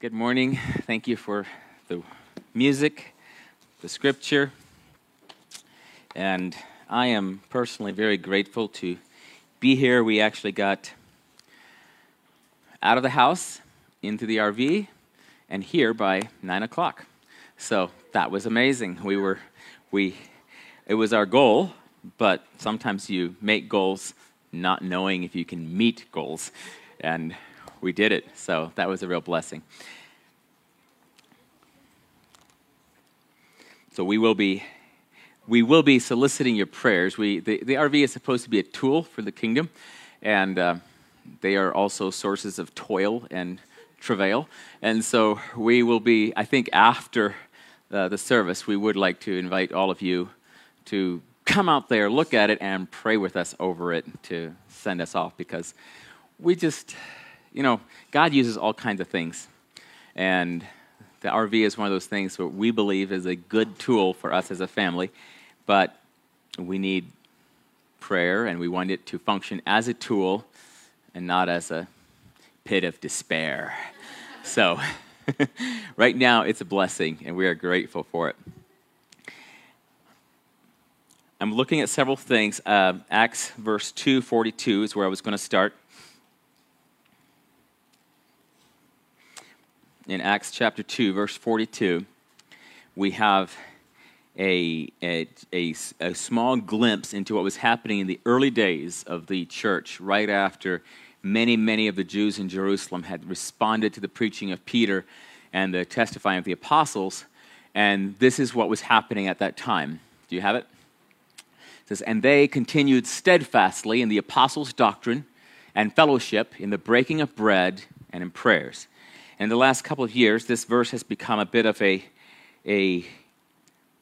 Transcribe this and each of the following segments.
Good morning. Thank you for the music, the scripture. And I am personally very grateful to be here. We actually got out of the house, into the RV, and here by nine o'clock. So that was amazing. We were, we, it was our goal, but sometimes you make goals not knowing if you can meet goals. And we did it. So that was a real blessing. So we will be we will be soliciting your prayers. We, the, the RV is supposed to be a tool for the kingdom, and uh, they are also sources of toil and travail. And so we will be, I think, after uh, the service, we would like to invite all of you to come out there, look at it, and pray with us over it to send us off because we just, you know, God uses all kinds of things. And the RV is one of those things that we believe is a good tool for us as a family, but we need prayer and we want it to function as a tool and not as a pit of despair. so, right now, it's a blessing and we are grateful for it. I'm looking at several things. Uh, Acts verse 242 is where I was going to start. In Acts chapter 2, verse 42, we have a, a, a, a, small glimpse into what was happening in the early days of the church, right after many, many of the Jews in Jerusalem had responded to the preaching of Peter and the testifying of the apostles. And this is what was happening at that time. Do you have it? It says, And they continued steadfastly in the apostles' doctrine and fellowship, in the breaking of bread, and in prayers in the last couple of years, this verse has become a bit of a, a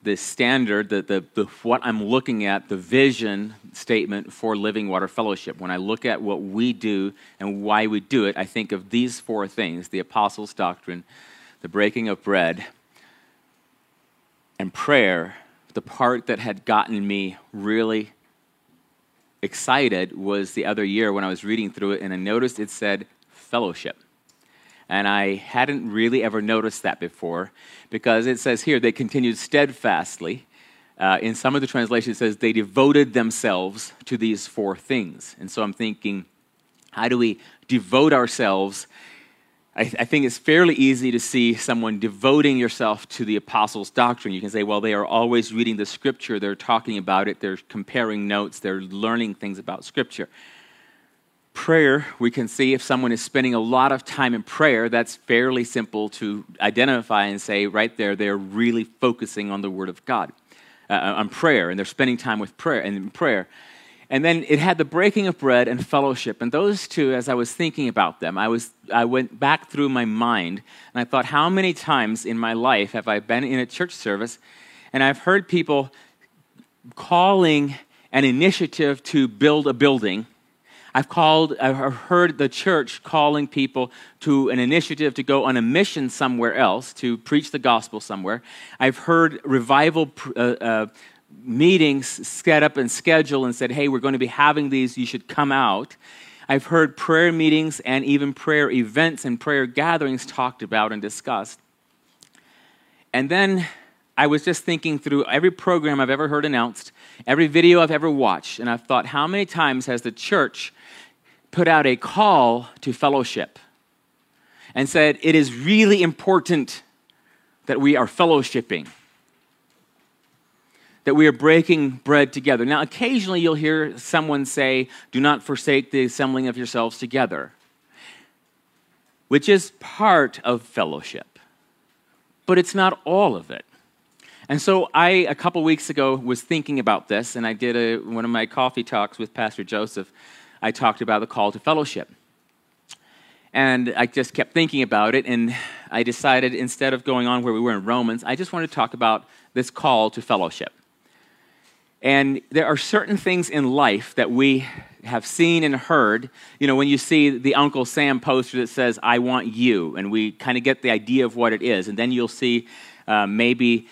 the standard, the, the, the, what I'm looking at, the vision statement for Living Water Fellowship. When I look at what we do and why we do it, I think of these four things the Apostles' Doctrine, the breaking of bread, and prayer. The part that had gotten me really excited was the other year when I was reading through it and I noticed it said fellowship. And I hadn't really ever noticed that before because it says here they continued steadfastly. Uh, in some of the translations, it says they devoted themselves to these four things. And so I'm thinking, how do we devote ourselves? I, th- I, think it's fairly easy to see someone devoting yourself to the apostles' doctrine. You can say, well, they are always reading the scripture, they're talking about it, they're comparing notes, they're learning things about scripture prayer, we can see if someone is spending a lot of time in prayer, that's fairly simple to identify and say right there, they're really focusing on the Word of God, uh, on prayer, and they're spending time with prayer and in prayer. And then it had the breaking of bread and fellowship. And those two, as I was thinking about them, I, was, I went back through my mind and I thought, how many times in my life have I been in a church service and I've heard people calling an initiative to build a building I've called, I've heard the church calling people to an initiative to go on a mission somewhere else, to preach the gospel somewhere. I've heard revival uh, uh, meetings set up and scheduled and said, hey, we're going to be having these, you should come out. I've heard prayer meetings and even prayer events and prayer gatherings talked about and discussed. And then I was just thinking through every program I've ever heard announced, every video I've ever watched, and I've thought, how many times has the church put out a call to fellowship and said, It is really important that we are fellowshipping, that we are breaking bread together. Now, occasionally you'll hear someone say, Do not forsake the assembling of yourselves together, which is part of fellowship, but it's not all of it. And so I, a couple weeks ago, was thinking about this, and I did a, one of my coffee talks with Pastor Joseph I talked about the call to fellowship. And I just kept thinking about it, and I decided instead of going on where we were in Romans, I just wanted to talk about this call to fellowship. And there are certain things in life that we have seen and heard. You know, when you see the Uncle Sam poster that says, I want you, and we kind of get the idea of what it is. And then you'll see uh, maybe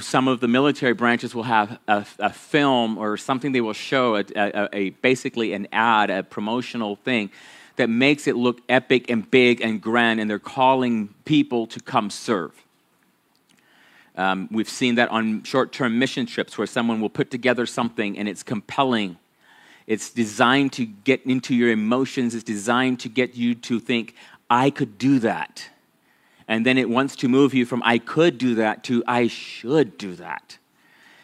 some of the military branches will have a, a film or something they will show, a, a, a, basically an ad, a promotional thing that makes it look epic and big and grand, and they're calling people to come serve. Um, we've seen that on short term mission trips where someone will put together something and it's compelling. It's designed to get into your emotions, it's designed to get you to think, I could do that. And then it wants to move you from I could do that to I should do that.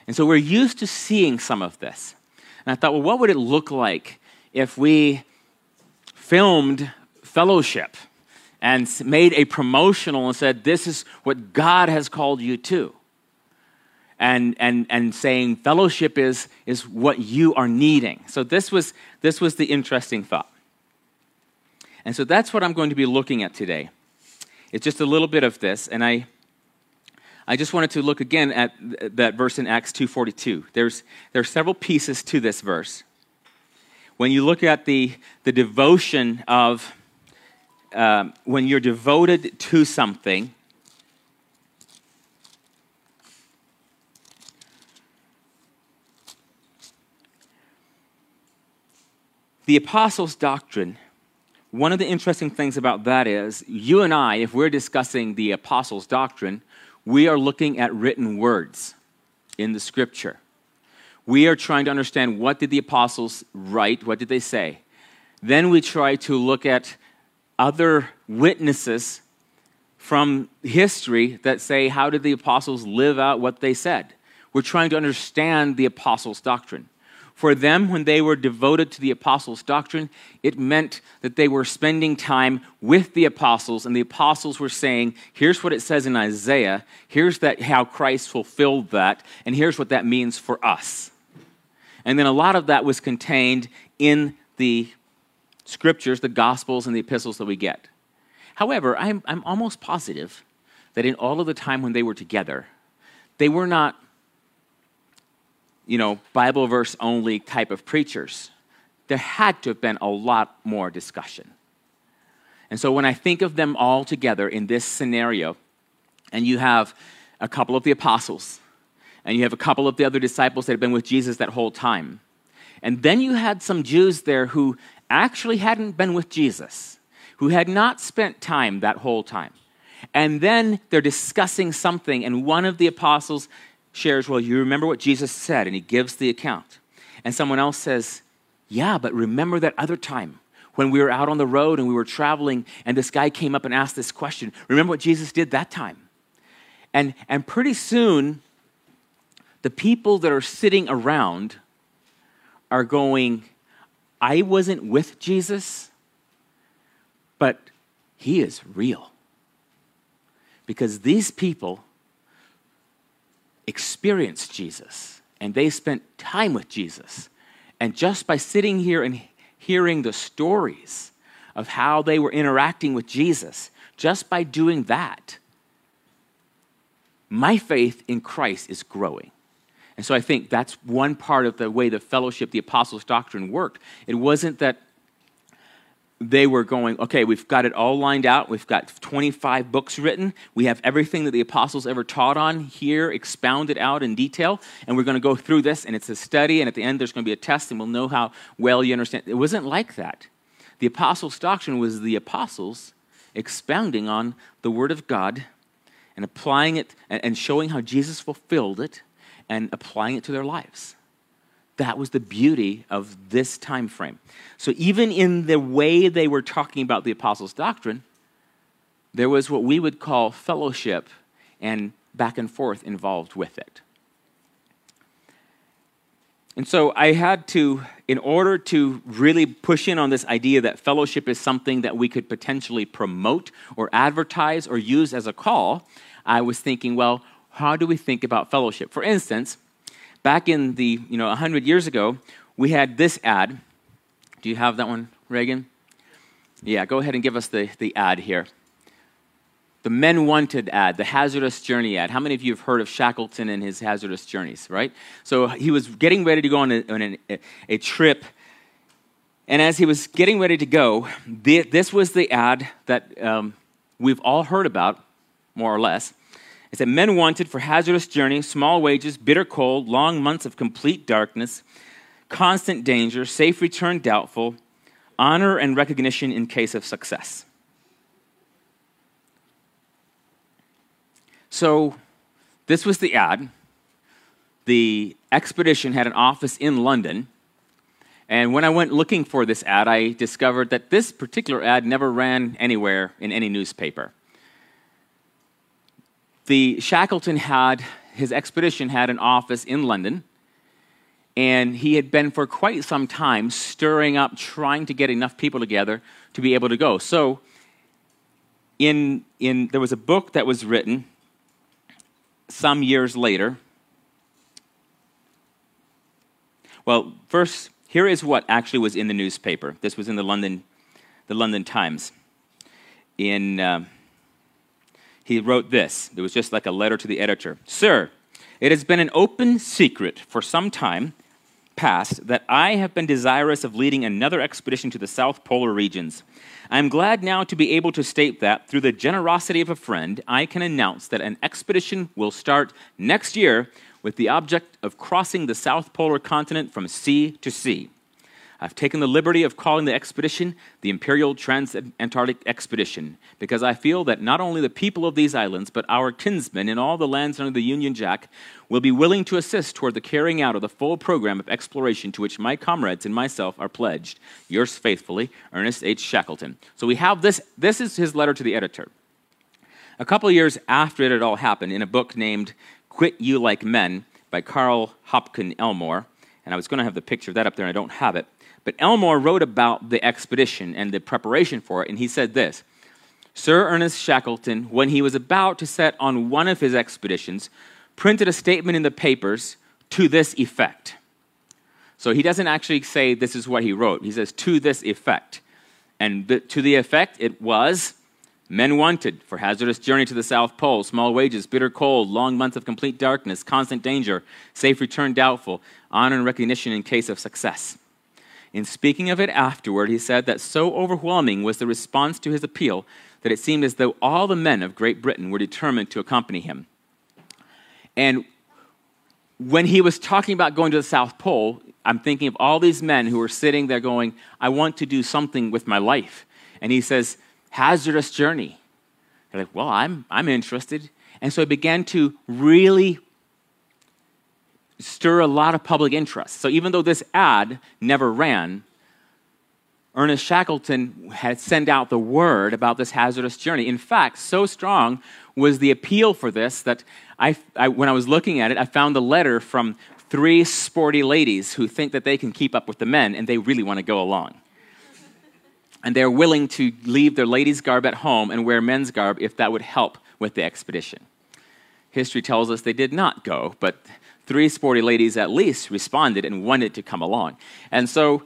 And so we're used to seeing some of this. And I thought, well, what would it look like if we filmed fellowship and made a promotional and said, This is what God has called you to? And, and, and saying fellowship is, is what you are needing. So, this was, this was the interesting thought. And so, that's what I'm going to be looking at today. It's just a little bit of this, and I, I just wanted to look again at that verse in Acts 2.42. There's, there are several pieces to this verse. When you look at the, the devotion of, um, when you're devoted to something, the apostles' doctrine one of the interesting things about that is you and I, if we're discussing the apostles' doctrine, we are looking at written words in the scripture. We are trying to understand what did the apostles write, what did they say. Then we try to look at other witnesses from history that say how did the apostles live out what they said. We're trying to understand the apostles' doctrine. For them, when they were devoted to the apostles' doctrine, it meant that they were spending time with the apostles, and the apostles were saying, Here's what it says in Isaiah, here's that, how Christ fulfilled that, and here's what that means for us. And then a lot of that was contained in the scriptures, the gospels, and the epistles that we get. However, I'm, I'm almost positive that in all of the time when they were together, they were not you know, Bible verse only type of preachers, there had to have been a lot more discussion. And so when I think of them all together in this scenario, and you have a couple of the apostles, and you have a couple of the other disciples that have been with Jesus that whole time, and then you had some Jews there who actually hadn't been with Jesus, who had not spent time that whole time. And then they're discussing something, and one of the apostles shares, Well, you remember what Jesus said, and he gives the account. And someone else says, Yeah, but remember that other time when we were out on the road and we were traveling, and this guy came up and asked this question. Remember what Jesus did that time? And, and pretty soon, the people that are sitting around are going, I wasn't with Jesus, but he is real. Because these people experienced Jesus and they spent time with Jesus. And just by sitting here and hearing the stories of how they were interacting with Jesus, just by doing that, my faith in Christ is growing. And so I think that's one part of the way the fellowship, the apostles' doctrine worked. It wasn't that they were going, okay, we've got it all lined out. We've got 25 books written. We have everything that the apostles ever taught on here expounded out in detail. And we're going to go through this, and it's a study. And at the end, there's going to be a test, and we'll know how well you understand. It wasn't like that. The apostles' doctrine was the apostles expounding on the Word of God and applying it and showing how Jesus fulfilled it and applying it to their lives that was the beauty of this time frame. So even in the way they were talking about the apostles' doctrine, there was what we would call fellowship and back and forth involved with it. And so I had to, in order to really push in on this idea that fellowship is something that we could potentially promote or advertise or use as a call, I was thinking, well, how do we think about fellowship? For instance, back in the, you know, 100 years ago, we had this ad. Do you have that one, Reagan? Yeah, go ahead and give us the, the ad here. The Men Wanted ad, the Hazardous Journey ad. How many of you have heard of Shackleton and his hazardous journeys, right? So he was getting ready to go on a, on a, a trip. And as he was getting ready to go, the, this was the ad that um, we've all heard about, more or less. It said, Men wanted for hazardous journey, small wages, bitter cold, long months of complete darkness, constant danger, safe return doubtful, honor and recognition in case of success. So, this was the ad. The expedition had an office in London. And when I went looking for this ad, I discovered that this particular ad never ran anywhere in any newspaper. The Shackleton had, his expedition had an office in London, and he had been for quite some time stirring up, trying to get enough people together to be able to go. So, in, in, there was a book that was written some years later. Well, first, here is what actually was in the newspaper. This was in the London, the London Times. In, uh, he wrote this. It was just like a letter to the editor. Sir, it has been an open secret for some time past that I have been desirous of leading another expedition to the South Polar regions. I am glad now to be able to state that, through the generosity of a friend, I can announce that an expedition will start next year with the object of crossing the South Polar continent from sea to sea. I've taken the liberty of calling the expedition the Imperial Trans Antarctic Expedition because I feel that not only the people of these islands, but our kinsmen in all the lands under the Union Jack will be willing to assist toward the carrying out of the full program of exploration to which my comrades and myself are pledged. Yours faithfully, Ernest H. Shackleton. So we have this. This is his letter to the editor. A couple years after it had all happened, in a book named Quit You Like Men by Carl Hopkins Elmore, and I was going to have the picture of that up there, and I don't have it. But Elmore wrote about the expedition and the preparation for it, and he said this Sir Ernest Shackleton, when he was about to set on one of his expeditions, printed a statement in the papers to this effect. So he doesn't actually say this is what he wrote, he says to this effect. And to the effect, it was men wanted for hazardous journey to the South Pole, small wages, bitter cold, long months of complete darkness, constant danger, safe return doubtful, honor and recognition in case of success. In speaking of it afterward, he said that so overwhelming was the response to his appeal that it seemed as though all the men of Great Britain were determined to accompany him. And when he was talking about going to the South Pole, I'm thinking of all these men who were sitting there going, I want to do something with my life. And he says, hazardous journey. They're like, well, I'm, I'm interested. And so he began to really stir a lot of public interest. So even though this ad never ran, Ernest Shackleton had sent out the word about this hazardous journey. In fact, so strong was the appeal for this that I, I, when I was looking at it, I found a letter from three sporty ladies who think that they can keep up with the men and they really want to go along. And they're willing to leave their ladies' garb at home and wear men's garb if that would help with the expedition. History tells us they did not go, but three sporty ladies at least responded and wanted to come along. And so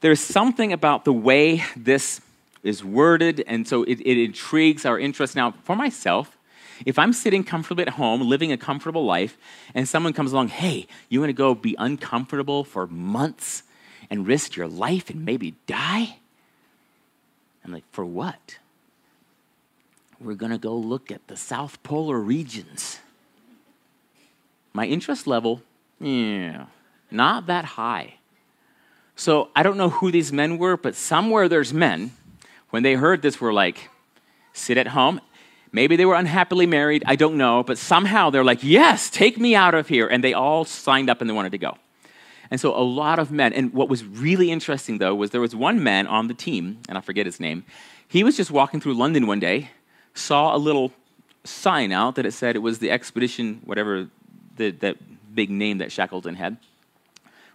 there's something about the way this is worded, and so it, it intrigues our interest. Now, for myself, if I'm sitting comfortably at home, living a comfortable life, and someone comes along, hey, you want to go be uncomfortable for months and risk your life and maybe die? I'm like, for what? We're going to go look at the South Polar regions. My interest level, yeah, not that high. So I don't know who these men were, but somewhere there's men. When they heard this, were like, sit at home. Maybe they were unhappily married, I don't know, but somehow they're like, yes, take me out of here. And they all signed up and they wanted to go. And so a lot of men, and what was really interesting though was there was one man on the team, and I forget his name. He was just walking through London one day, saw a little sign out that it said it was the expedition, whatever the, that big name that Shackleton had.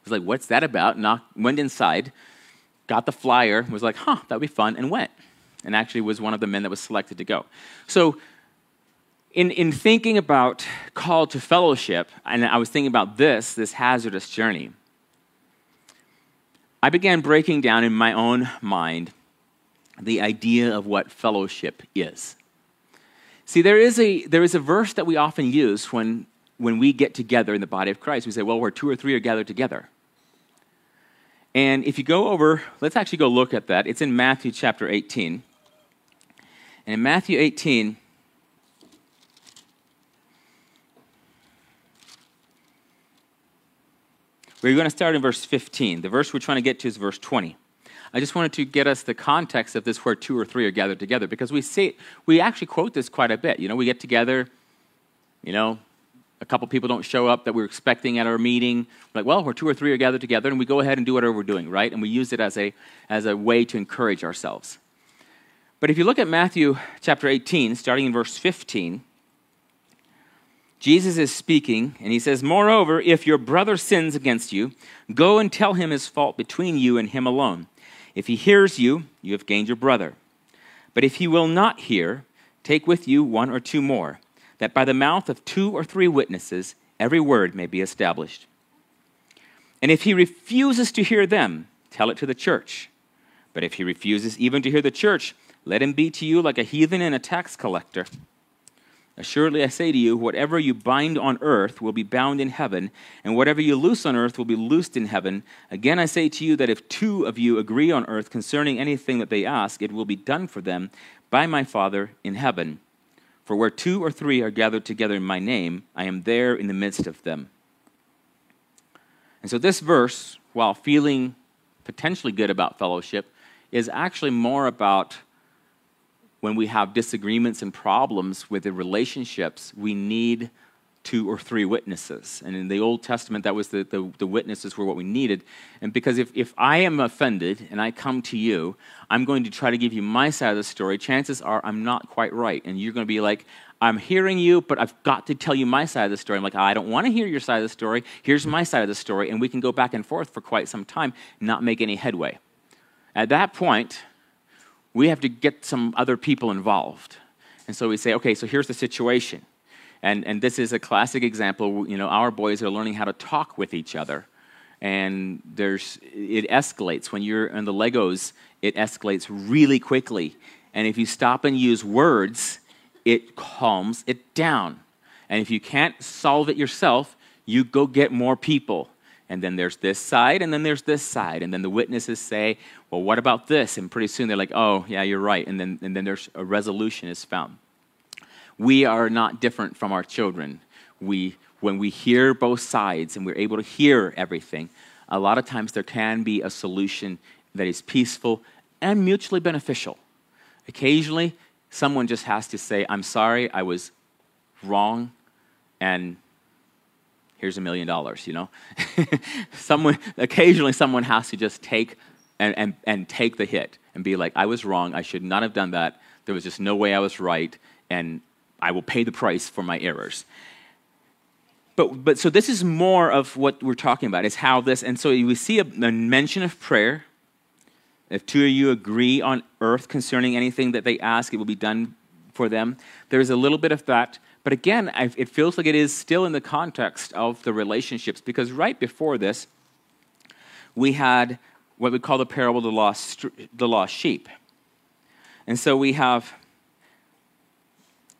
Was like, what's that about? Knocked, went inside, got the flyer, was like, huh, that'd be fun, and went. And actually was one of the men that was selected to go. So, in, in thinking about call to fellowship, and I was thinking about this, this hazardous journey, I began breaking down in my own mind the idea of what fellowship is. See, there is a, there is a verse that we often use when when we get together in the body of Christ, we say, well, where two or three are gathered together. And if you go over, let's actually go look at that. It's in Matthew chapter 18. And in Matthew 18, we're going to start in verse 15. The verse we're trying to get to is verse 20. I just wanted to get us the context of this where two or three are gathered together because we see we actually quote this quite a bit. You know, we get together, you know, a couple people don't show up that we're expecting at our meeting. We're like, well, where two or three are gathered together, and we go ahead and do whatever we're doing, right? And we use it as a as a way to encourage ourselves. But if you look at Matthew chapter 18, starting in verse 15, Jesus is speaking, and he says, Moreover, if your brother sins against you, go and tell him his fault between you and him alone. If he hears you, you have gained your brother. But if he will not hear, take with you one or two more, that by the mouth of two or three witnesses every word may be established. And if he refuses to hear them, tell it to the church. But if he refuses even to hear the church, let him be to you like a heathen and a tax collector. Assuredly, I say to you, whatever you bind on earth will be bound in heaven, and whatever you loose on earth will be loosed in heaven. Again, I say to you that if two of you agree on earth concerning anything that they ask, it will be done for them by my Father in heaven. For where two or three are gathered together in my name, I am there in the midst of them. And so, this verse, while feeling potentially good about fellowship, is actually more about when we have disagreements and problems with the relationships, we need two or three witnesses. And in the Old Testament, that was the, the, the, witnesses were what we needed. And because if, if I am offended and I come to you, I'm going to try to give you my side of the story. Chances are I'm not quite right. And you're going to be like, I'm hearing you, but I've got to tell you my side of the story. I'm like, I don't want to hear your side of the story. Here's my side of the story. And we can go back and forth for quite some time, not make any headway. At that point, we have to get some other people involved. And so we say, okay, so here's the situation. And, and this is a classic example. You know, our boys are learning how to talk with each other. And there's, it escalates. When you're in the Legos, it escalates really quickly. And if you stop and use words, it calms it down. And if you can't solve it yourself, you go get more people and then there's this side, and then there's this side. And then the witnesses say, Well, what about this? And pretty soon they're like, Oh, yeah, you're right. And then, and then there's a resolution is found. We are not different from our children. We, when we hear both sides and we're able to hear everything, a lot of times there can be a solution that is peaceful and mutually beneficial. Occasionally, someone just has to say, I'm sorry, I was wrong, and here's a million dollars, you know? someone, occasionally someone has to just take and, and, and take the hit and be like, I was wrong, I should not have done that, there was just no way I was right, and I will pay the price for my errors. But, but so this is more of what we're talking about, is how this, and so we see a, a mention of prayer. If two of you agree on earth concerning anything that they ask, it will be done for them. There's a little bit of that but again, it feels like it is still in the context of the relationships because right before this, we had what we call the parable of the lost, the lost sheep. And so we have,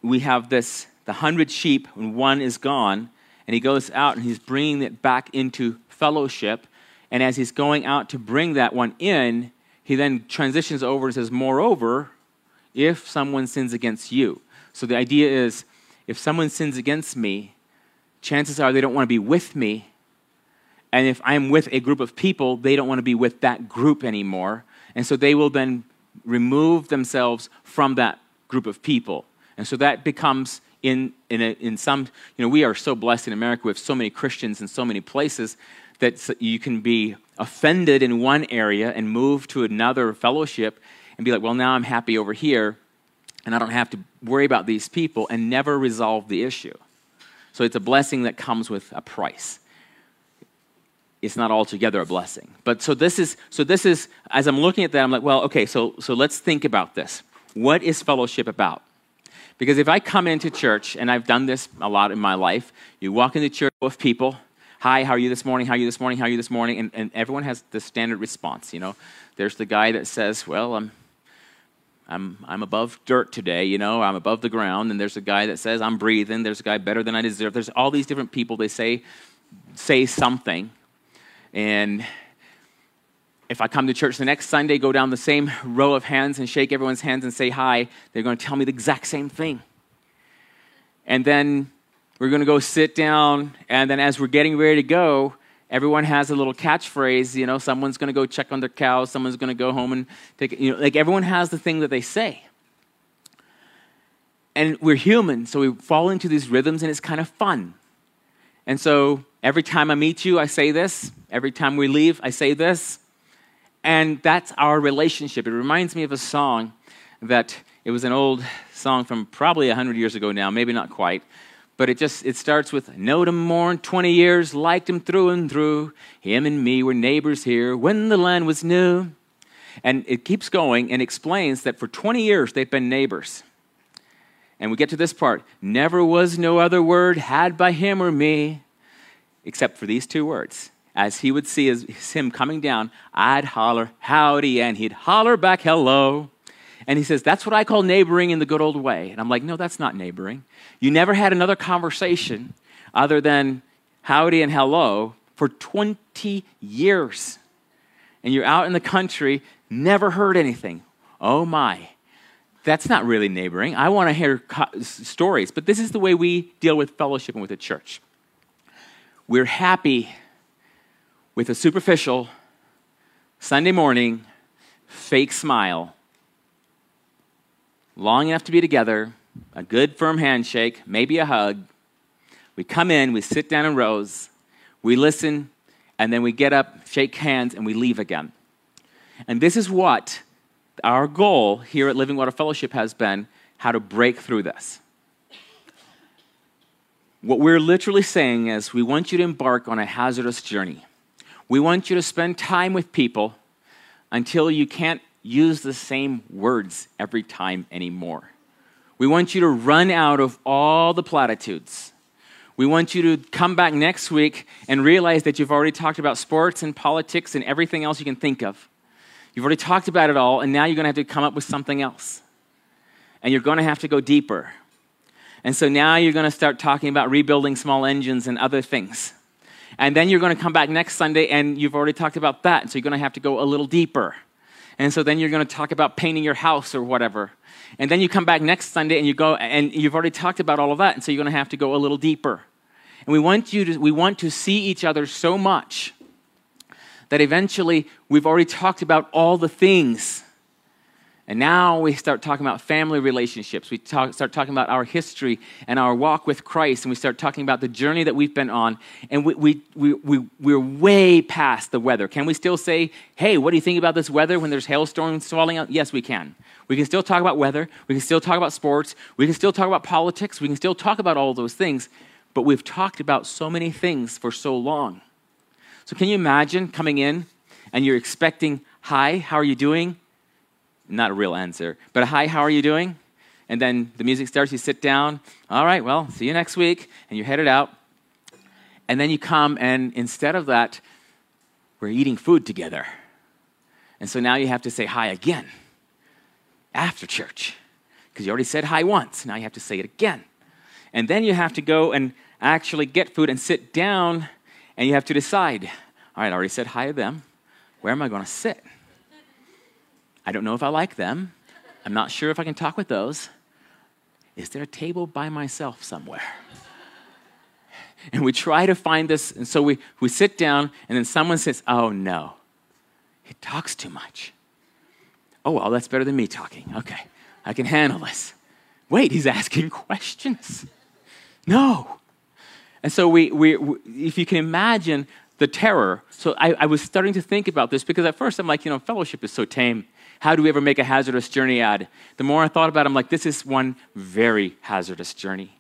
we have this the hundred sheep, when one is gone, and he goes out and he's bringing it back into fellowship. And as he's going out to bring that one in, he then transitions over and says, Moreover, if someone sins against you. So the idea is if someone sins against me, chances are they don't want to be with me. And if I'm with a group of people, they don't want to be with that group anymore. And so they will then remove themselves from that group of people. And so that becomes in, in, a, in some, you know, we are so blessed in America with so many Christians in so many places that you can be offended in one area and move to another fellowship and be like, well, now I'm happy over here and I don't have to worry about these people and never resolve the issue. So it's a blessing that comes with a price. It's not altogether a blessing. But so this is so this is as I'm looking at that I'm like, well, okay, so so let's think about this. What is fellowship about? Because if I come into church and I've done this a lot in my life, you walk into church with people, hi, how are you this morning? How are you this morning? How are you this morning? And, and everyone has the standard response, you know. There's the guy that says, well, I'm I'm, I'm above dirt today, you know, I'm above the ground, and there's a guy that says, I'm breathing, there's a guy better than I deserve. There's all these different people, they say, say something. And if I come to church the next Sunday, go down the same row of hands and shake everyone's hands and say hi, they're going to tell me the exact same thing. And then we're going to go sit down, and then as we're getting ready to go, Everyone has a little catchphrase, you know, someone's going to go check on their cows, someone's going to go home and take you know, like everyone has the thing that they say. And we're human, so we fall into these rhythms and it's kind of fun. And so every time I meet you, I say this. Every time we leave, I say this. And that's our relationship. It reminds me of a song that it was an old song from probably 100 years ago now, maybe not quite. But it just it starts with knowed him more than 20 years, liked him through and through. Him and me were neighbors here when the land was new. And it keeps going and explains that for 20 years they've been neighbors. And we get to this part never was no other word had by him or me except for these two words. As he would see as him coming down, I'd holler, howdy, and he'd holler back, hello. And he says, That's what I call neighboring in the good old way. And I'm like, No, that's not neighboring. You never had another conversation other than howdy and hello for 20 years. And you're out in the country, never heard anything. Oh my. That's not really neighboring. I want to hear co- stories, but this is the way we deal with fellowship and with the church. We're happy with a superficial Sunday morning fake smile, long enough to be together, a good firm handshake, maybe a hug. We come in, we sit down in rows, we listen, and then we get up, shake hands, and we leave again. And this is what our goal here at Living Water Fellowship has been how to break through this. What we're literally saying is we want you to embark on a hazardous journey. We want you to spend time with people until you can't use the same words every time anymore. We want you to run out of all the platitudes. We want you to come back next week and realize that you've already talked about sports and politics and everything else you can think of. You've already talked about it all, and now you're going to have to come up with something else. And you're going to have to go deeper. And so now you're going to start talking about rebuilding small engines and other things. And then you're going to come back next Sunday, and you've already talked about that. So you're going to have to go a little deeper. And so then you're going to talk about painting your house or whatever. And then you come back next Sunday and you go, and you've already talked about all of that. And so you're going to have to go a little deeper. And we want you to, we want to see each other so much that eventually we've already talked about all the things. And now we start talking about family relationships. We talk, start talking about our history and our walk with Christ. And we start talking about the journey that we've been on. And we, we, we, we, we're way past the weather. Can we still say, hey, what do you think about this weather when there's hailstorms falling out? Yes, we can. We can still talk about weather. We can still talk about sports. We can still talk about politics. We can still talk about all those things. But we've talked about so many things for so long. So, can you imagine coming in and you're expecting, Hi, how are you doing? Not a real answer, but Hi, how are you doing? And then the music starts, you sit down. All right, well, see you next week. And you're headed out. And then you come, and instead of that, we're eating food together. And so now you have to say hi again after church because you already said hi once. Now you have to say it again. And then you have to go and actually get food and sit down and you have to decide all right, I already said hi to them. Where am I going to sit? I don't know if I like them. I'm not sure if I can talk with those. Is there a table by myself somewhere? And we try to find this, and so we, we sit down, and then someone says, Oh no, he talks too much. Oh, well, that's better than me talking. Okay, I can handle this. Wait, he's asking questions. No, and so, we, we, we, if you can imagine the terror, so I, I was starting to think about this because at first I'm like, you know, fellowship is so tame. How do we ever make a hazardous journey ad? The more I thought about it, I'm like, this is one very hazardous journey.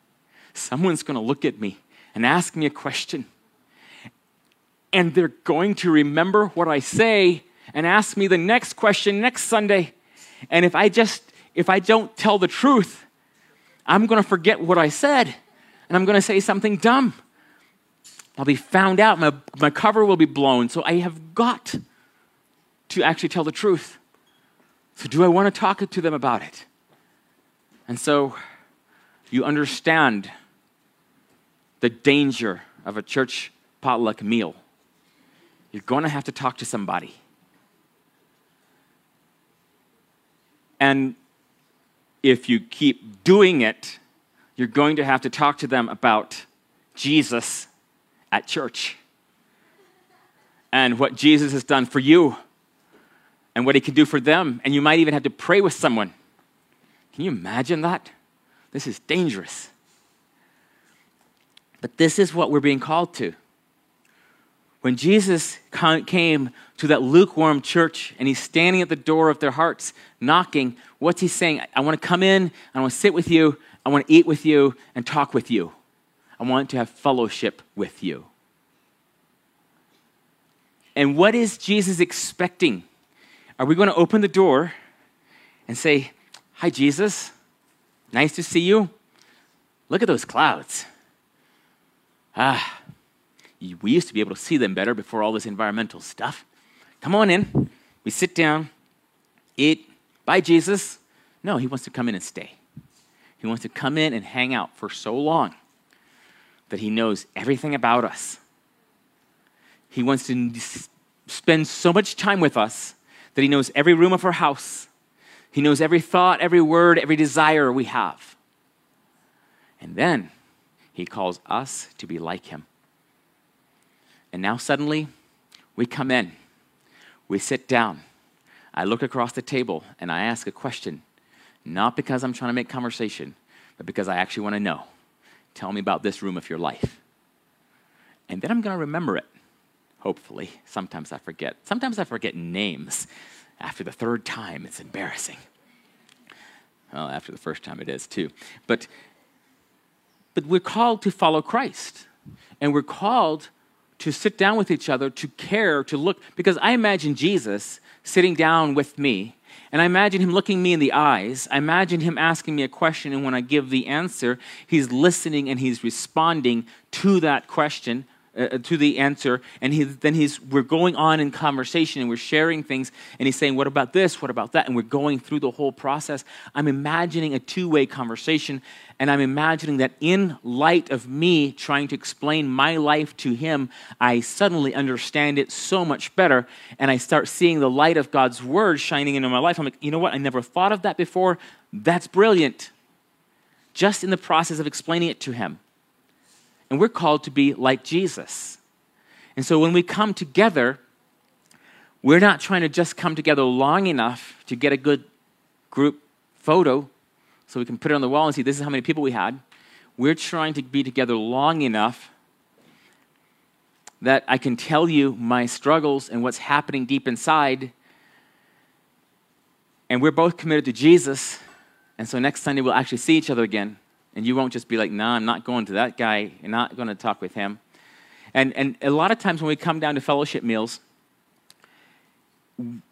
Someone's going to look at me and ask me a question. And they're going to remember what I say and ask me the next question next Sunday. And if I just, if I don't tell the truth, I'm going to forget what I said and I'm going to say something dumb. I'll be found out. My, my cover will be blown. So I have got to actually tell the truth. So, do I want to talk to them about it? And so you understand the danger of a church potluck meal. You're going to have to talk to somebody. And if you keep doing it, you're going to have to talk to them about Jesus at church. and what Jesus has done for you and what he can do for them. And you might even have to pray with someone. Can you imagine that? This is dangerous. But this is what we're being called to. When Jesus came to that lukewarm church and he's standing at the door of their hearts, knocking, what's he saying? I want to come in, I want to sit with you, I want to eat with you and talk with you. I want to have fellowship with you. And what is Jesus expecting? Are we going to open the door and say, Hi, Jesus, nice to see you? Look at those clouds. Ah, we used to be able to see them better before all this environmental stuff. Come on in. We sit down, eat. Bye, Jesus. No, he wants to come in and stay. He wants to come in and hang out for so long that he knows everything about us. He wants to spend so much time with us that he knows every room of our house. He knows every thought, every word, every desire we have. And then he calls us to be like him. And now suddenly, we come in, we sit down. I look across the table and I ask a question, not because I'm trying to make conversation, but because I actually want to know. Tell me about this room of your life. And then I'm going to remember it, hopefully. Sometimes I forget. Sometimes I forget names. After the third time, it's embarrassing. Well, after the first time, it is too. But, but we're called to follow Christ. And we're called to sit down with each other, to care, to look. Because I imagine Jesus sitting down with me, and I imagine him looking me in the eyes. I imagine him asking me a question, and when I give the answer, he's listening and he's responding to that question uh, uh, to the answer and he, then he's we're going on in conversation and we're sharing things and he's saying what about this? What about that? And we're going through the whole process. I'm imagining a two-way conversation and i'm imagining that in light of me trying to explain my life to him i suddenly understand it so much better and i start seeing the light of god's word shining into my life. I'm like you know what? I never thought of that before. That's brilliant. Just in the process of explaining it to him and we're called to be like Jesus. And so when we come together, we're not trying to just come together long enough to get a good group photo so we can put it on the wall and see this is how many people we had. We're trying to be together long enough that I can tell you my struggles and what's happening deep inside. And we're both committed to Jesus. And so next Sunday we'll actually see each other again. And you won't just be like, nah, I'm not going to that guy. You're not going to talk with him. And, and a lot of times when we come down to fellowship meals,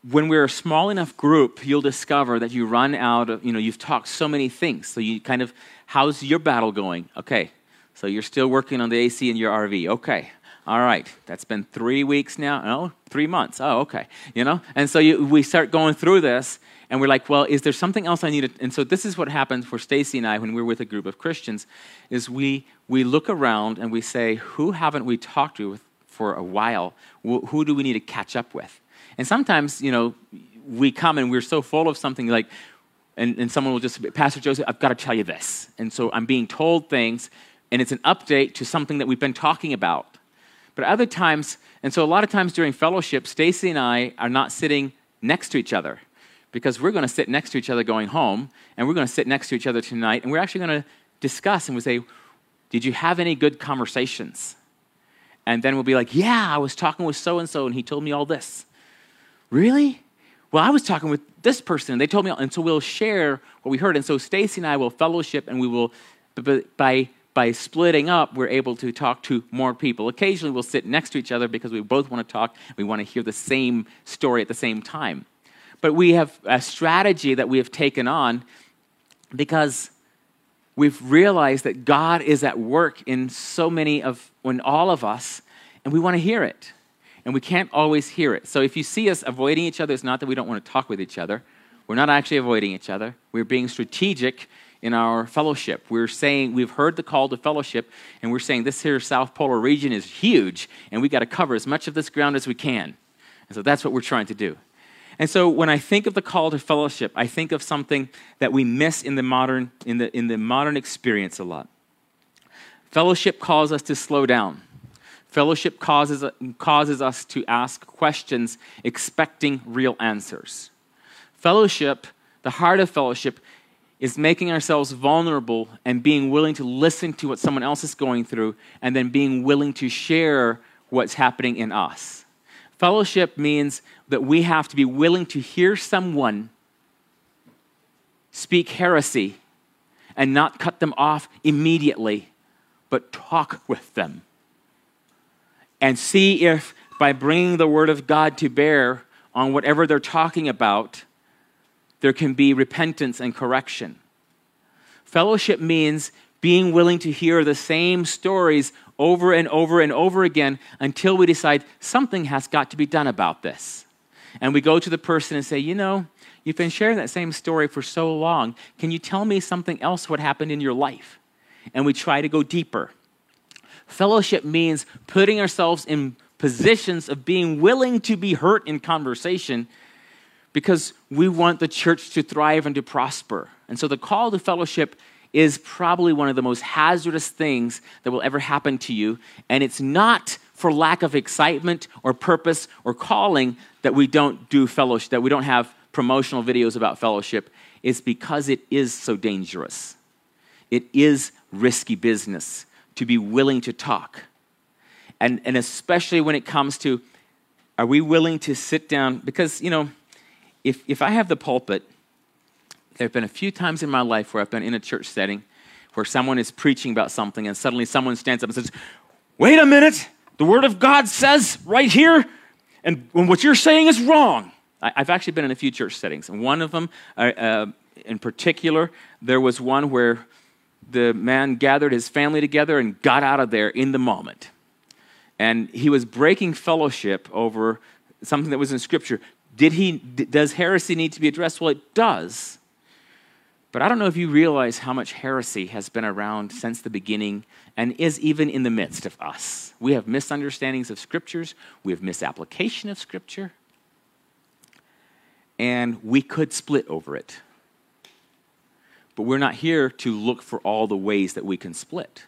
when we're a small enough group, you'll discover that you run out of, you know, you've talked so many things. So you kind of, how's your battle going? Okay. So you're still working on the AC in your RV. Okay. All right. That's been three weeks now. No, three months. Oh, okay. You know? And so you, we start going through this, and we're like, well, is there something else I need to? And so this is what happens for Stacy and I when we're with a group of Christians, is we we look around and we say, who haven't we talked to for a while? Who do we need to catch up with? And sometimes, you know, we come and we're so full of something like, and, and someone will just, Pastor Joseph, I've got to tell you this. And so I'm being told things, and it's an update to something that we've been talking about. But other times, and so a lot of times during fellowship, Stacy and I are not sitting next to each other because we're going to sit next to each other going home, and we're going to sit next to each other tonight, and we're actually going to discuss and we say, Did you have any good conversations? And then we'll be like, Yeah, I was talking with so and so, and he told me all this. Really? Well, I was talking with this person, and they told me, all. and so we'll share what we heard. And so Stacy and I will fellowship, and we will, by by splitting up, we're able to talk to more people. Occasionally, we'll sit next to each other because we both want to talk. We want to hear the same story at the same time. But we have a strategy that we have taken on because we've realized that God is at work in so many of, in all of us, and we want to hear it. And we can't always hear it. So if you see us avoiding each other, it's not that we don't want to talk with each other. We're not actually avoiding each other. We're being strategic in our fellowship. We're saying we've heard the call to fellowship, and we're saying this here South Polar region is huge, and we got to cover as much of this ground as we can. And so that's what we're trying to do. And so when I think of the call to fellowship, I think of something that we miss in the modern, in the, in the modern experience a lot. Fellowship calls us to slow down. Fellowship causes, causes us to ask questions expecting real answers. Fellowship, the heart of fellowship, is making ourselves vulnerable and being willing to listen to what someone else is going through and then being willing to share what's happening in us. Fellowship means that we have to be willing to hear someone speak heresy and not cut them off immediately, but talk with them and see if by bringing the Word of God to bear on whatever they're talking about, there can be repentance and correction. Fellowship means being willing to hear the same stories over and over and over again until we decide something has got to be done about this. And we go to the person and say, You know, you've been sharing that same story for so long. Can you tell me something else what happened in your life? And we try to go deeper. Fellowship means putting ourselves in positions of being willing to be hurt in conversation because we want the church to thrive and to prosper. And so the call to fellowship is probably one of the most hazardous things that will ever happen to you. And it's not for lack of excitement or purpose or calling that we don't do fellowship, that we don't have promotional videos about fellowship. It's because it is so dangerous. It is risky business to be willing to talk. And, and especially when it comes to, are we willing to sit down? Because, you know, if, if I have the pulpit, there have been a few times in my life where I've been in a church setting where someone is preaching about something and suddenly someone stands up and says, Wait a minute, the Word of God says right here, and what you're saying is wrong. I, have actually been in a few church settings, and one of them uh, uh, in particular, there was one where the man gathered his family together and got out of there in the moment. And he was breaking fellowship over something that was in Scripture. Did he, does heresy need to be addressed? Well, it does. But I don't know if you realize how much heresy has been around since the beginning and is even in the midst of us. We have misunderstandings of scriptures, we have misapplication of scripture, and we could split over it. But we're not here to look for all the ways that we can split.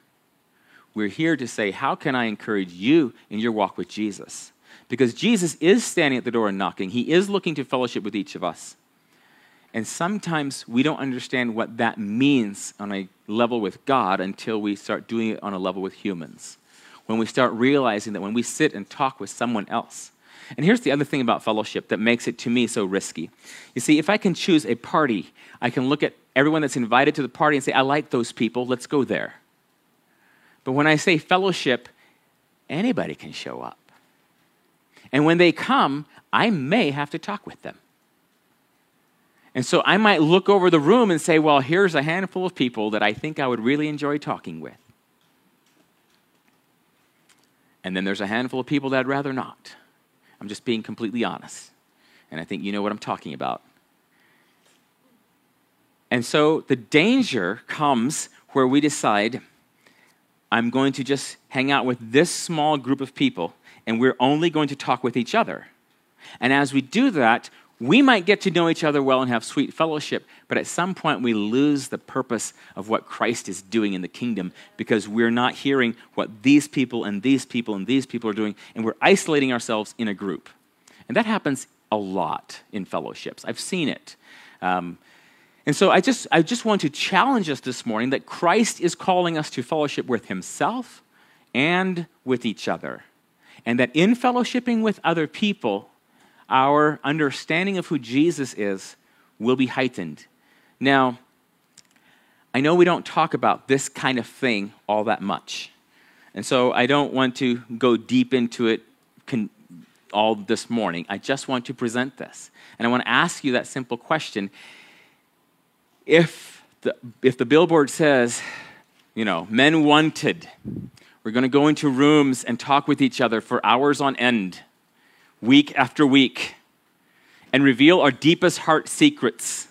We're here to say, How can I encourage you in your walk with Jesus? Because Jesus is standing at the door and knocking, He is looking to fellowship with each of us. And sometimes we don't understand what that means on a level with God until we start doing it on a level with humans. When we start realizing that when we sit and talk with someone else, and here's the other thing about fellowship that makes it to me so risky. You see, if I can choose a party, I can look at everyone that's invited to the party and say, I like those people, let's go there. But when I say fellowship, anybody can show up. And when they come, I may have to talk with them. And so I might look over the room and say, well, here's a handful of people that I think I would really enjoy talking with. And then there's a handful of people that I'd rather not. I'm just being completely honest. And I think you know what I'm talking about. And so the danger comes where we decide, I'm going to just hang out with this small group of people, and we're only going to talk with each other. And as we do that, we might get to know each other well and have sweet fellowship, but at some point we lose the purpose of what Christ is doing in the kingdom because we're not hearing what these people and these people and these people are doing, and we're isolating ourselves in a group. And that happens a lot in fellowships. I've seen it. Um, and so I just, I just want to challenge us this morning that Christ is calling us to fellowship with himself and with each other. And that in fellowshipping with other people, our understanding of who Jesus is will be heightened. Now, I know we don't talk about this kind of thing all that much. And so I don't want to go deep into it con- all this morning. I just want to present this. And I want to ask you that simple question if the, if the billboard says, you know, men wanted, we're going to go into rooms and talk with each other for hours on end, week after week, and reveal our deepest heart secrets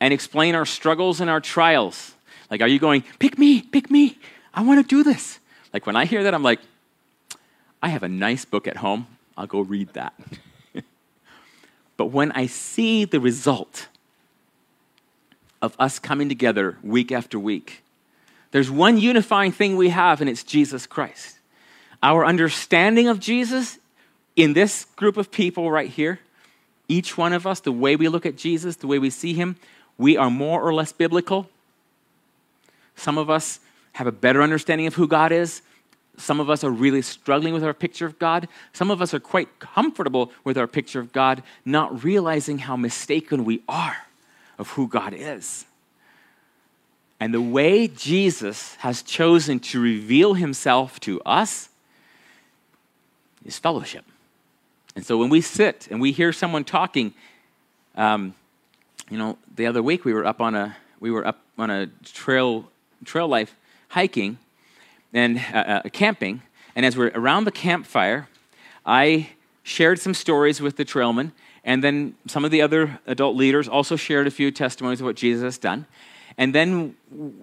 and explain our struggles and our trials. Like, are you going, pick me, pick me, I want to do this? Like, when I hear that, I'm like, I have a nice book at home, I'll go read that. but when I see the result, of us coming together week after week. There's one unifying thing we have, and it's Jesus Christ. Our understanding of Jesus in this group of people right here, each one of us, the way we look at Jesus, the way we see him, we are more or less biblical. Some of us have a better understanding of who God is. Some of us are really struggling with our picture of God. Some of us are quite comfortable with our picture of God, not realizing how mistaken we are of who God is. And the way Jesus has chosen to reveal himself to us is fellowship. And so when we sit and we hear someone talking, um, you know, the other week we were up on a we were up on a trail trail life hiking and uh, uh, camping, and as we're around the campfire, I shared some stories with the trailmen, and then some of the other adult leaders also shared a few testimonies of what Jesus has done. And then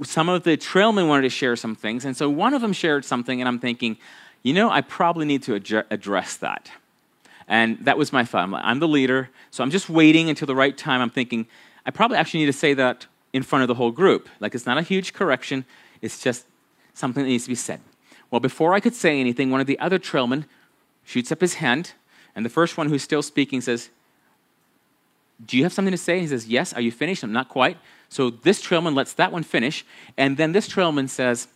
some of the trailmen wanted to share some things, and so one of them shared something, and I'm thinking, you know, I probably need to ad- address that. And that was my thought. I'm the leader, so I'm just waiting until the right time. I'm thinking, I probably actually need to say that in front of the whole group. Like, it's not a huge correction, it's just something that needs to be said. Well, before I could say anything, one of the other trailmen shoots up his hand, and the first one who's still speaking says, Do you have something to say? He says, Yes. Are you finished? I'm not quite. So this trailman lets that one finish, and then this trailman says,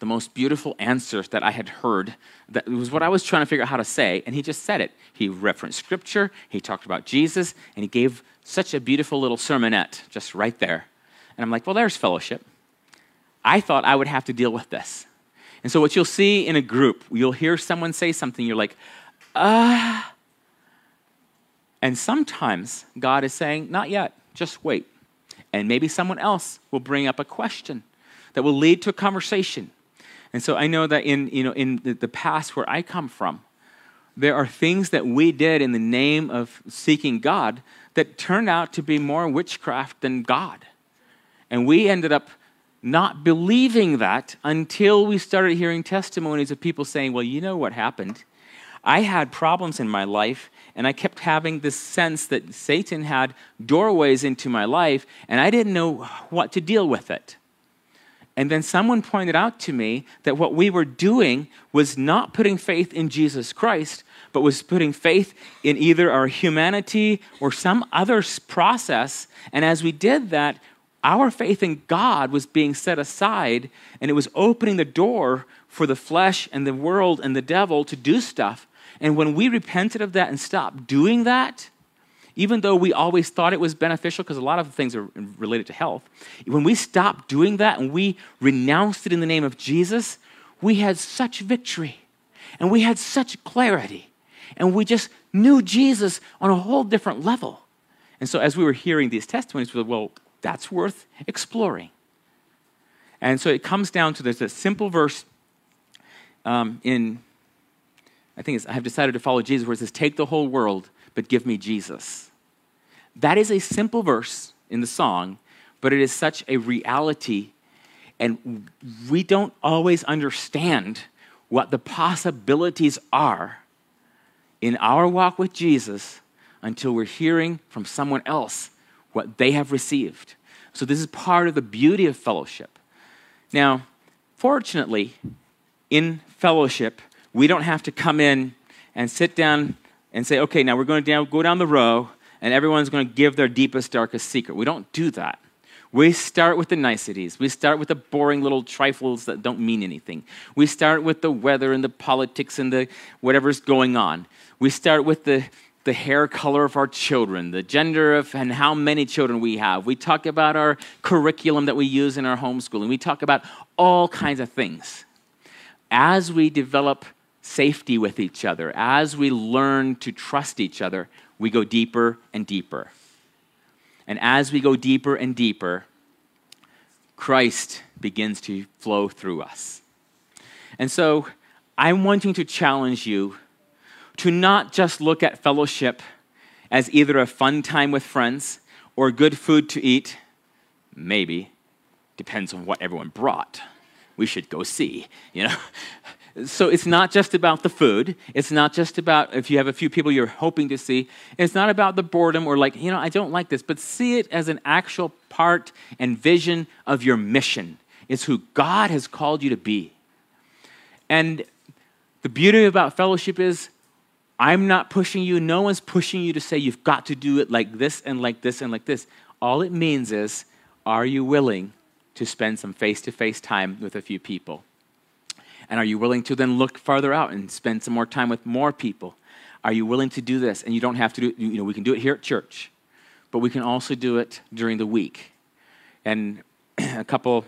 the most beautiful answer that I had heard. That was what I was trying to figure out how to say, and he just said it. He referenced scripture, he talked about Jesus, and he gave such a beautiful little sermonette just right there. And I'm like, well, there's fellowship. I thought I would have to deal with this. And so, what you'll see in a group, you'll hear someone say something, you're like, ah. And sometimes God is saying, not yet, just wait. And maybe someone else will bring up a question that will lead to a conversation and so I know that in, you know, in the, the past where I come from, there are things that we did in the name of seeking God that turned out to be more witchcraft than God. And we ended up not believing that until we started hearing testimonies of people saying, Well, you know what happened? I had problems in my life, and I kept having this sense that Satan had doorways into my life, and I didn't know what to deal with it. And then someone pointed out to me that what we were doing was not putting faith in Jesus Christ, but was putting faith in either our humanity or some other process. And as we did that, our faith in God was being set aside, and it was opening the door for the flesh and the world and the devil to do stuff. And when we repented of that and stopped doing that, even though we always thought it was beneficial, because a lot of things are related to health, when we stopped doing that and we renounced it in the name of Jesus, we had such victory and we had such clarity and we just knew Jesus on a whole different level. And so, as we were hearing these testimonies, we were, well, that's worth exploring. And so it comes down to there's a simple verse um, in, I think I have decided to follow Jesus, where it says, Take the whole world, but give me Jesus. That is a simple verse in the song, but it is such a reality. And we don't always understand what the possibilities are in our walk with Jesus until we're hearing from someone else what they have received. So, this is part of the beauty of fellowship. Now, fortunately, in fellowship, we don't have to come in and sit down and say, okay, now we're going to go down the row and everyone's going to give their deepest, darkest secret. We don't do that. We start with the niceties. We start with the boring little trifles that don't mean anything. We start with the weather and the politics and the whatever's going on. We start with the, the hair color of our children, the gender of and how many children we have. We talk about our curriculum that we use in our homeschooling. We talk about all kinds of things. As we develop safety with each other, as we learn to trust each other, we go deeper and deeper. And as we go deeper and deeper, Christ begins to flow through us. And so I'm wanting to challenge you to not just look at fellowship as either a fun time with friends or good food to eat. Maybe. Depends on what everyone brought. We should go see, you know. So it's not just about the food. It's not just about if you have a few people you're hoping to see. It's not about the boredom or like, you know, I don't like this, but see it as an actual part and vision of your mission. It's who God has called you to be. And the beauty about fellowship is I'm not pushing you. No one's pushing you to say you've got to do it like this and like this and like this. All it means is, are you willing to spend some face to face time with a few people? And are you willing to then look farther out and spend some more time with more people? Are you willing to do this? And you don't have to do you know, we can do it here at church, but we can also do it during the week. And a couple,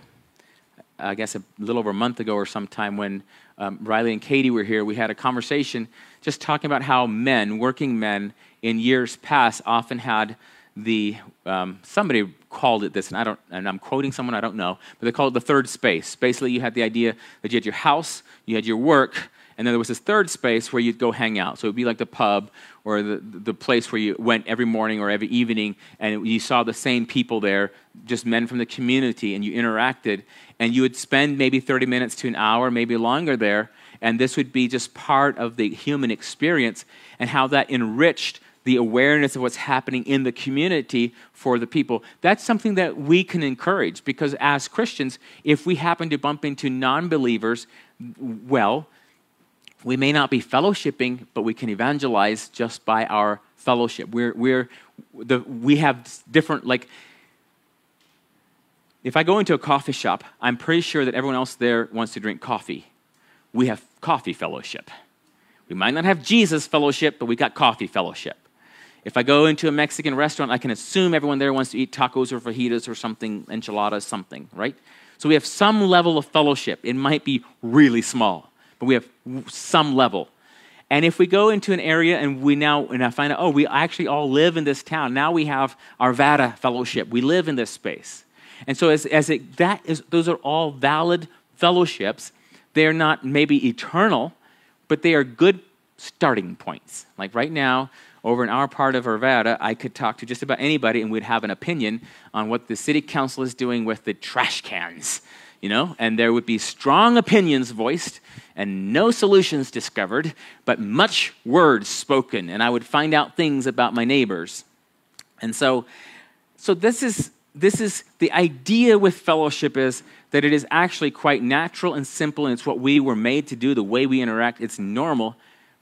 I guess a little over a month ago or sometime when um, Riley and Katie were here, we had a conversation just talking about how men, working men in years past, often had the um, somebody called it this, and I don't, and I'm quoting someone I don't know, but they called it the third space. Basically, you had the idea that you had your house, you had your work, and then there was this third space where you'd go hang out. So it would be like the pub or the, the place where you went every morning or every evening, and you saw the same people there, just men from the community, and you interacted, and you would spend maybe 30 minutes to an hour, maybe longer there, and this would be just part of the human experience and how that enriched the awareness of what's happening in the community for the people. That's something that we can encourage because as Christians, if we happen to bump into non believers, well, we may not be fellowshipping, but we can evangelize just by our fellowship. We're, we're the, we have different, like, if I go into a coffee shop, I'm pretty sure that everyone else there wants to drink coffee. We have coffee fellowship. We might not have Jesus fellowship, but we got coffee fellowship. If I go into a Mexican restaurant, I can assume everyone there wants to eat tacos or fajitas or something, enchiladas, something, right? So we have some level of fellowship. It might be really small, but we have some level. And if we go into an area and we now and I find out, oh, we actually all live in this town. Now we have our Arvada fellowship. We live in this space. And so as, as it, that is, those are all valid fellowships. They're not maybe eternal, but they are good starting points. Like right now, over in our part of Arvada, I could talk to just about anybody and we'd have an opinion on what the city council is doing with the trash cans, you know, and there would be strong opinions voiced and no solutions discovered, but much words spoken, and I would find out things about my neighbors. And so, so this is this is the idea with fellowship is that it is actually quite natural and simple, and it's what we were made to do, the way we interact. It's normal,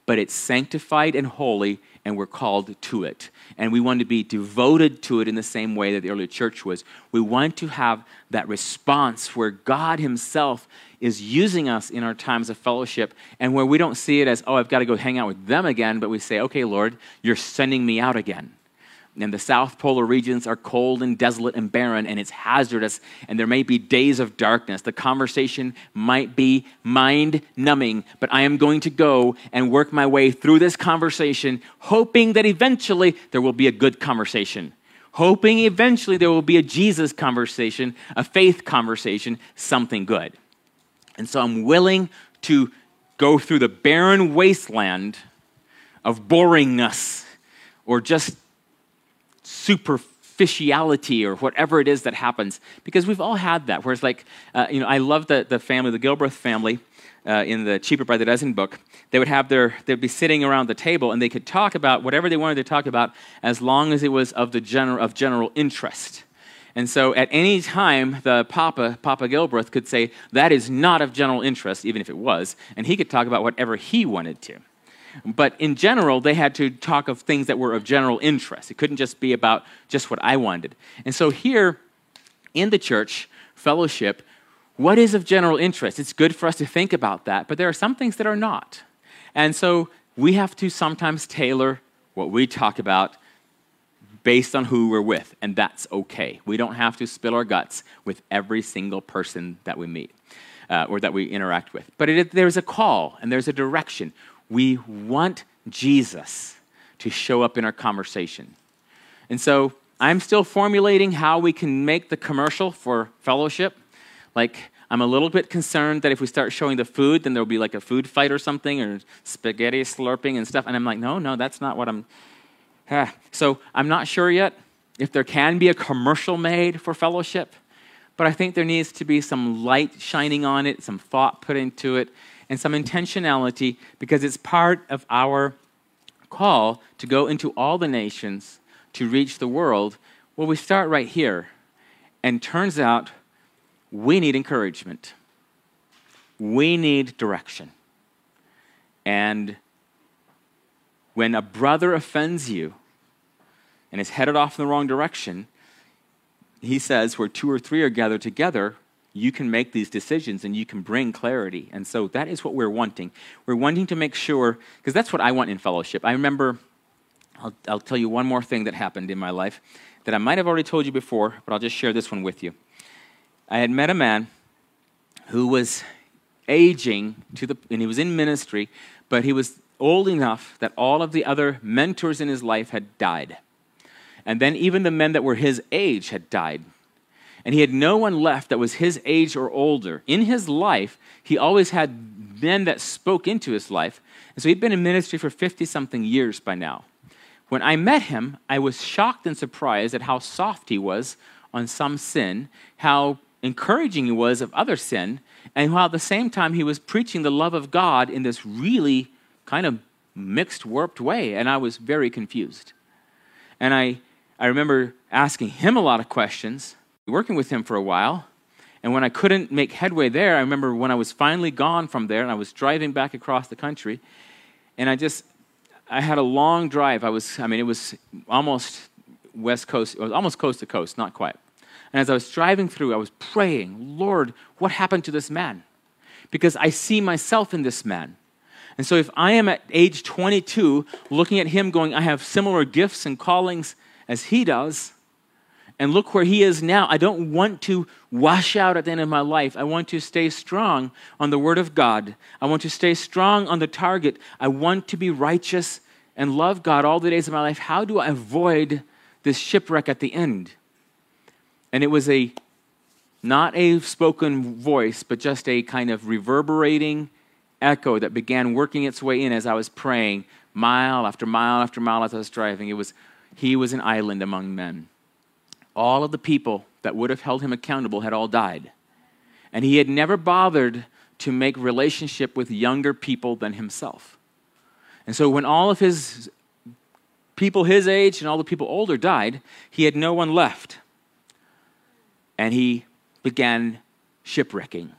but it's sanctified and holy, and we're called to it. And we want to be devoted to it in the same way that the early church was. We want to have that response where God Himself is using us in our times of fellowship, and where we don't see it as, oh, I've got to go hang out with them again, but we say, okay, Lord, you're sending me out again and the south polar regions are cold and desolate and barren and it's hazardous and there may be days of darkness. The conversation might be mind numbing but i am going to go and work my way through this conversation hoping that eventually there will be a good conversation. Hoping eventually there will be a jesus conversation a faith conversation something good. And so i'm willing to go through the barren wasteland of boringness or just superficiality or whatever it is that happens because we've all had that whereas like uh, you know i love the, the family the gilbreth family uh, in the cheaper by the dozen book. They would have their they'd be sitting around the table and they could talk about whatever they wanted to talk about as long as it was of the general of general interest. And so at any time the papa papa gilbreth could say that is not of general interest even if it was and he could talk about whatever he wanted to but in general, they had to talk of things that were of general interest. It couldn't just be about just what I wanted. And so here in the church, fellowship, what is of general interest? It's good for us to think about that, but there are some things that are not. And so we have to sometimes tailor what we talk about based on who we're with, and that's okay. We don't have to spill our guts with every single person that we meet uh, or that we interact with. But it, there's a call and there's a direction. We want Jesus to show up in our conversation. And so I'm still formulating how we can make the commercial for fellowship. Like, I'm a little bit concerned that if we start showing the food, then there'll be like a food fight or something, or spaghetti slurping and stuff. And I'm like, no, no, that's not what I'm. Ah. So I'm not sure yet if there can be a commercial made for fellowship, but I think there needs to be some light shining on it, some thought put into it, and some intentionality because it's part of our call to go into all the nations to reach the world. Well, we start right here. And turns out we need encouragement. we need direction. And when a brother offends you and is headed off in the wrong direction, he says, where two or three are gathered together, you can make these decisions and you can bring clarity. And so that is what we're wanting. We're wanting to make sure, because that's what I want in fellowship. I remember, I'll, I'll tell you one more thing that happened in my life that I might have already told you before, but I'll just share this one with you. I had met a man who was aging to the, and he was in ministry, but he was old enough that all of the other mentors in his life had died. And then even the men that were his age had died. And he had no one left that was his age or older. In his life, he always had men that spoke into his life. And so he'd been in ministry for 50 something years by now. When I met him, I was shocked and surprised at how soft he was on some sin, how encouraging he was of other sin, and while at the same time he was preaching the love of God in this really kind of mixed, warped way. And I was very confused. And I, I remember asking him a lot of questions, working with him for a while. And when I couldn't make headway there, I remember when I was finally gone from there and I was driving back across the country, and I just, I had a long drive. I was, I mean, it was almost west coast, it was almost coast to coast, not quite. And as I was driving through, I was praying, Lord, what happened to this man? Because I see myself in this man. And so if I am at age 22 looking at him going, I have similar gifts and callings as he does, and look where he is now, I don't want to wash out at the end of my life. I want to stay strong on the Word of God. I want to stay strong on the target. I want to be righteous and love God all the days of my life. How do I avoid this shipwreck at the end? And it was a not a spoken voice, but just a kind of reverberating echo that began working its way in as I was praying, mile after mile after mile as I was driving. It was he was an island among men. All of the people that would have held him accountable had all died. And he had never bothered to make relationship with younger people than himself. And so when all of his people his age and all the people older died, he had no one left and he began shipwrecking.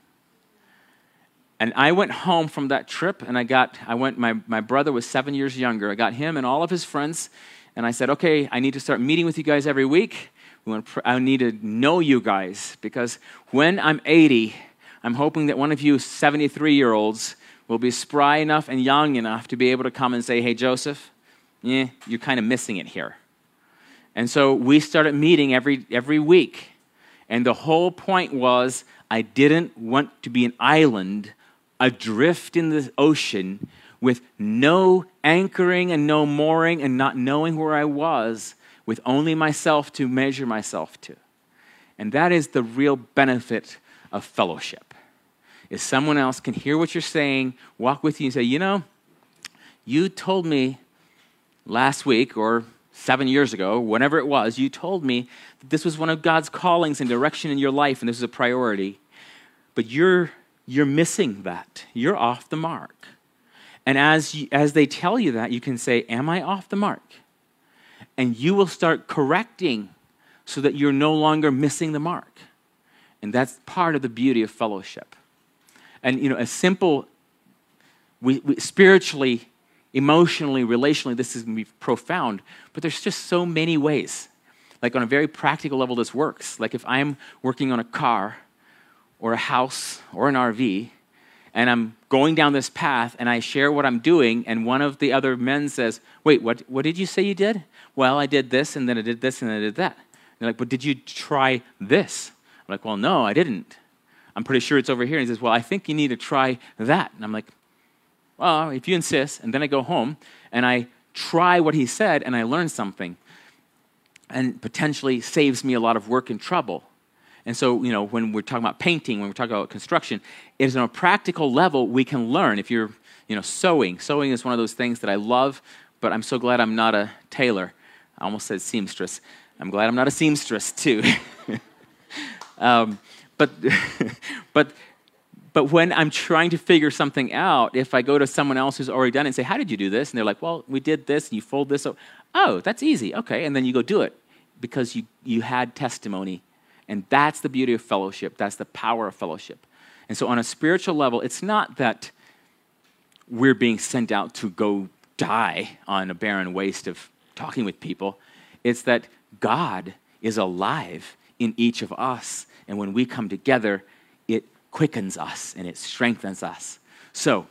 And I went home from that trip and I got, I went, my, my brother was seven years younger. I got him and all of his friends and I said, okay, I need to start meeting with you guys every week. I need to know you guys because when I'm 80, I'm hoping that one of you 73 year olds will be spry enough and young enough to be able to come and say, hey, Joseph, yeah, you're kind of missing it here. And so we started meeting every, every week. And the whole point was I didn't want to be an island adrift in the ocean with no anchoring and no mooring and not knowing where I was, with only myself to measure myself to. And that is the real benefit of fellowship. Is someone else can hear what you're saying, walk with you and say, "You know, you told me last week or seven years ago, whenever it was, you told me that this was one of God's callings and direction in your life and this is a priority. But you're, you're missing that. You're off the mark. And as, you, as they tell you that, you can say, Am I off the mark? And you will start correcting so that you're no longer missing the mark. And that's part of the beauty of fellowship. And, you know, a simple, we, we spiritually, emotionally, relationally, this is profound, but there's just so many ways. Like on a very practical level, this works. Like if I'm working on a car or a house or an RV, and I'm going down this path and I share what I'm doing, and one of the other men says, Wait, what, what did you say you did? Well, I did this, and then I did this, and then I did that. And they're like, But did you try this? I'm like, Well, no, I didn't. I'm pretty sure it's over here. And he says, Well, I think you need to try that. And I'm like, well, if you insist, and then I go home and I try what he said and I learn something and potentially saves me a lot of work and trouble. And so, you know, when we're talking about painting, when we're talking about construction, it is on a practical level we can learn. If you're, you know, sewing, sewing is one of those things that I love, but I'm so glad I'm not a tailor. I almost said seamstress. I'm glad I'm not a seamstress too. um, but, but but when I'm trying to figure something out, if I go to someone else who's already done it and say, How did you do this? And they're like, Well, we did this, and you fold this. Oh, that's easy. Okay. And then you go do it because you, you had testimony And that's the beauty of fellowship. That's the power of fellowship. And so, on a spiritual level, it's not that we're being sent out to go die on a barren waste of talking with people. It's that God is alive in each of us. And when we come together, it quickens us and it strengthens us. So,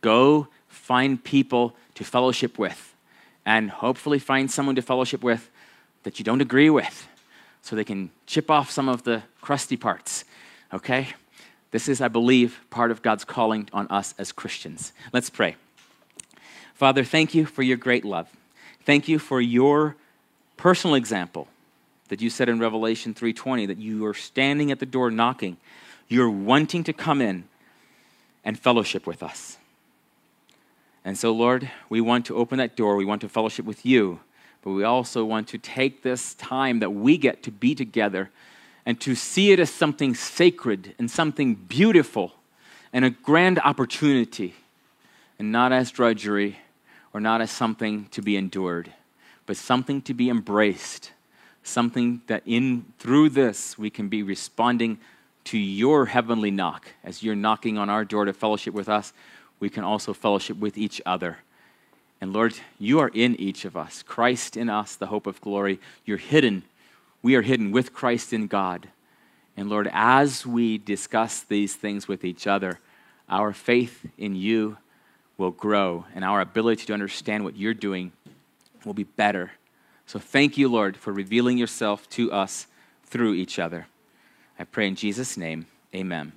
go find people to fellowship with and hopefully find someone to fellowship with that you don't agree with so they can chip off some of the crusty parts. Okay? This is, I believe, part of God's calling on us as Christians. Let's pray. Father, thank you for your great love. Thank you for your personal example that you said in Revelation 3:20 that you are standing at the door knocking. You're wanting to come in and fellowship with us. And so, Lord, we want to open that door. We want to fellowship with you, but we also want to take this time that we get to be together and to see it as something sacred and something beautiful and a grand opportunity and not as drudgery or not as something to be endured, but something to be embraced, something that in through this we can be responding to your heavenly knock as you're knocking on our door to fellowship with us we can also fellowship with each other. And Lord, you are in each of us. Christ in us, the hope of glory. You're hidden. We are hidden with Christ in God. And Lord, as we discuss these things with each other, our faith in you will grow and our ability to understand what you're doing will be better. So thank you, Lord, for revealing yourself to us through each other. I pray in Jesus' name, amen.